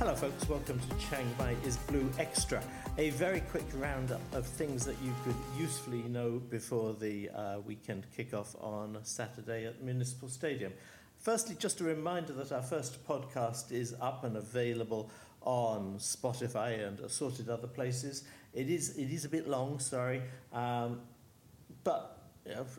Hello, folks. Welcome to Chiang Mai is Blue Extra, a very quick roundup of things that you could usefully know before the uh, weekend kickoff on Saturday at Municipal Stadium. Firstly, just a reminder that our first podcast is up and available on Spotify and assorted other places. It is it is a bit long, sorry, um, but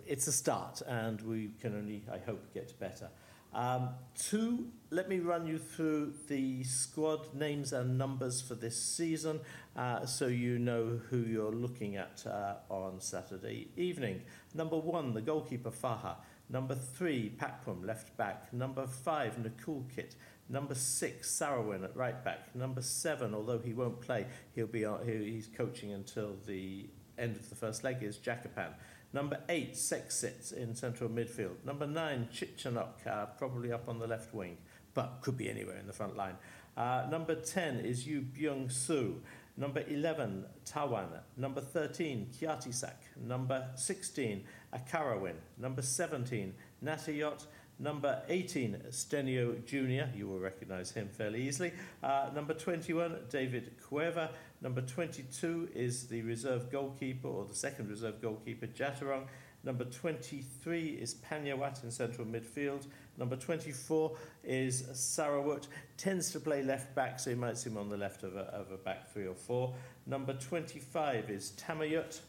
it's a start, and we can only, I hope, get better. Um, two, let me run you through the squad names and numbers for this season uh, so you know who you're looking at uh, on Saturday evening. Number one, the goalkeeper Faha. Number three, Pakpum, left back. Number five, Nakul Kit. Number six, Sarawin at right back. Number seven, although he won't play, he'll be he's coaching until the end of the first leg, is Jakapan. Number eight, Sexit in central midfield. Number nine, Chichanok, uh, probably up on the left wing, but could be anywhere in the front line. Uh, number 10 is Yu Byung Soo. Number 11, Tawan. Number 13, Kiatisak. Number 16, Akarawin. Number 17, Natayot. Number 18, Stenio Jr., you will recognize him fairly easily. Uh, number 21, David Cueva. Number 22 is the reserve goalkeeper, or the second reserve goalkeeper, Jatarong. Number 23 is Panyawat in central midfield. Number 24 is Sarawut. Tends to play left back, so you might see him on the left of a, of a back three or four. Number 25 is Tamayut.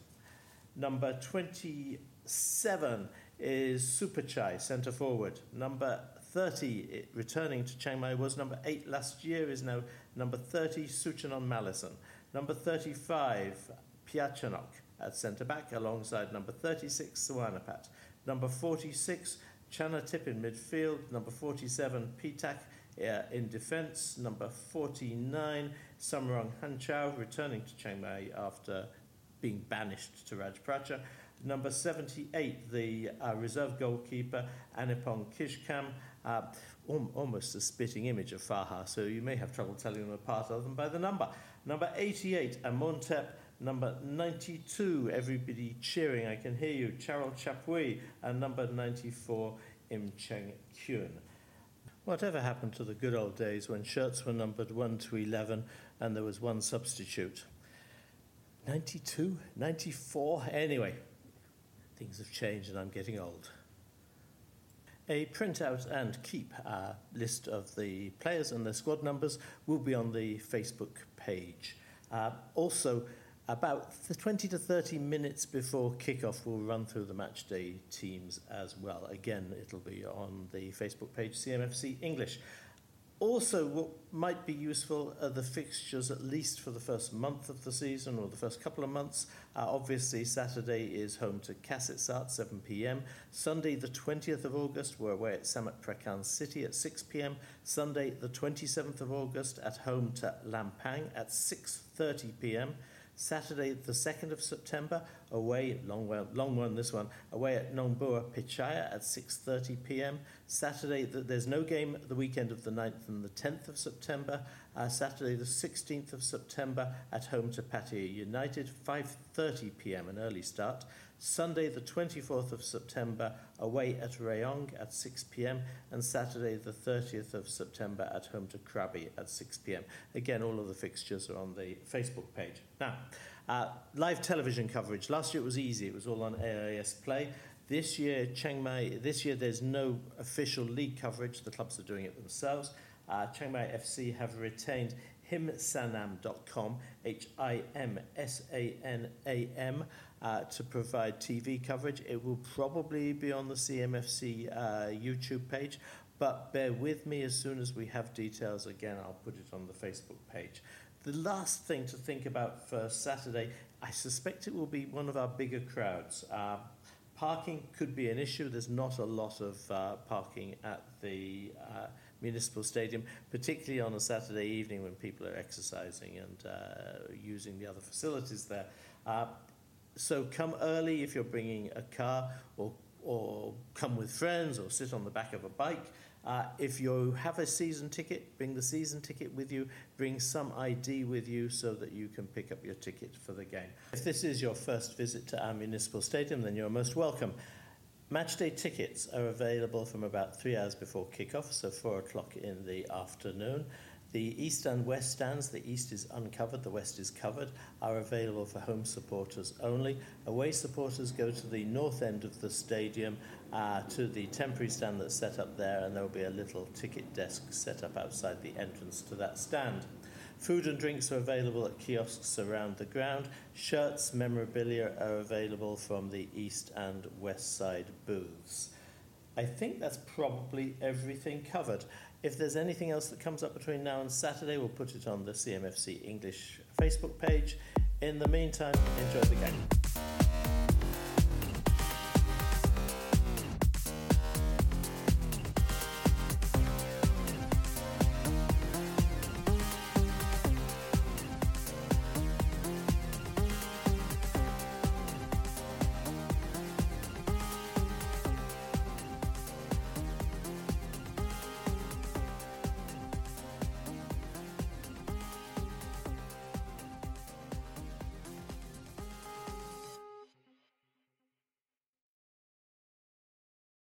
Number 27 is Superchai, centre forward. Number 30, returning to Chiang Mai, was number 8 last year, is now number 30, Suchanon Malison. Number 35, Piachanok at centre back, alongside number 36, Suwanapat. Number 46, Chanatip in midfield. Number 47, Pitak uh, in defence. Number 49, Samrong Hanchao, returning to Chiang Mai after being banished to Rajpracha. Number 78, the uh, reserve goalkeeper, Anipong Kishkam, uh, almost a spitting image of Faha, so you may have trouble telling them apart other than by the number. Number 88, Amontep. Number 92, everybody cheering, I can hear you, Charyl Chappuis. And number 94, Im Cheng Kyun. Whatever happened to the good old days when shirts were numbered 1 to 11 and there was one substitute? 92, 94, anyway, things have changed and I'm getting old. A printout and keep uh, list of the players and their squad numbers will be on the Facebook page. Uh, also, about 20 to 30 minutes before kickoff, we'll run through the match day teams as well. Again, it'll be on the Facebook page CMFC English. Also, what might be useful are the fixtures, at least for the first month of the season or the first couple of months. Uh, obviously, Saturday is home to Kasetsart, 7 pm. Sunday, the 20th of August, we're away at Samut Prakan City at 6 pm. Sunday, the 27th of August, at home to Lampang at 6:30 pm. Saturday, the 2nd of September, away, long, long one this one, away at Nongbua Pitchaya at 6.30 p.m. Saturday, the, there's no game the weekend of the 9th and the 10th of September. Uh, Saturday, the 16th of September, at home to Pattaya United, 5.30 p.m., an early start. Sunday, the 24th of September, away at Rayong at 6 pm, and Saturday, the 30th of September, at home to Krabi at 6 pm. Again, all of the fixtures are on the Facebook page. Now, uh, live television coverage. Last year it was easy, it was all on AIS Play. This year, Chiang Mai, this year there's no official league coverage, the clubs are doing it themselves. Uh, Chiang Mai FC have retained himsanam.com, H I M S A N A M, uh, to provide TV coverage. It will probably be on the CMFC uh, YouTube page, but bear with me as soon as we have details again, I'll put it on the Facebook page. The last thing to think about for Saturday, I suspect it will be one of our bigger crowds. Uh, parking could be an issue. There's not a lot of uh, parking at the uh, municipal stadium, particularly on a Saturday evening when people are exercising and uh, using the other facilities there. So come early if you're bringing a car or or come with friends or sit on the back of a bike. Uh, if you have a season ticket, bring the season ticket with you, bring some ID with you so that you can pick up your ticket for the game. If this is your first visit to our municipal stadium, then you're most welcome. Matchday tickets are available from about three hours before kickoff, so four o'clock in the afternoon. The east and west stands, the east is uncovered, the west is covered, are available for home supporters only. Away supporters go to the north end of the stadium uh, to the temporary stand that's set up there, and there will be a little ticket desk set up outside the entrance to that stand. Food and drinks are available at kiosks around the ground. Shirts, memorabilia are available from the east and west side booths. I think that's probably everything covered. If there's anything else that comes up between now and Saturday, we'll put it on the CMFC English Facebook page. In the meantime, enjoy the game.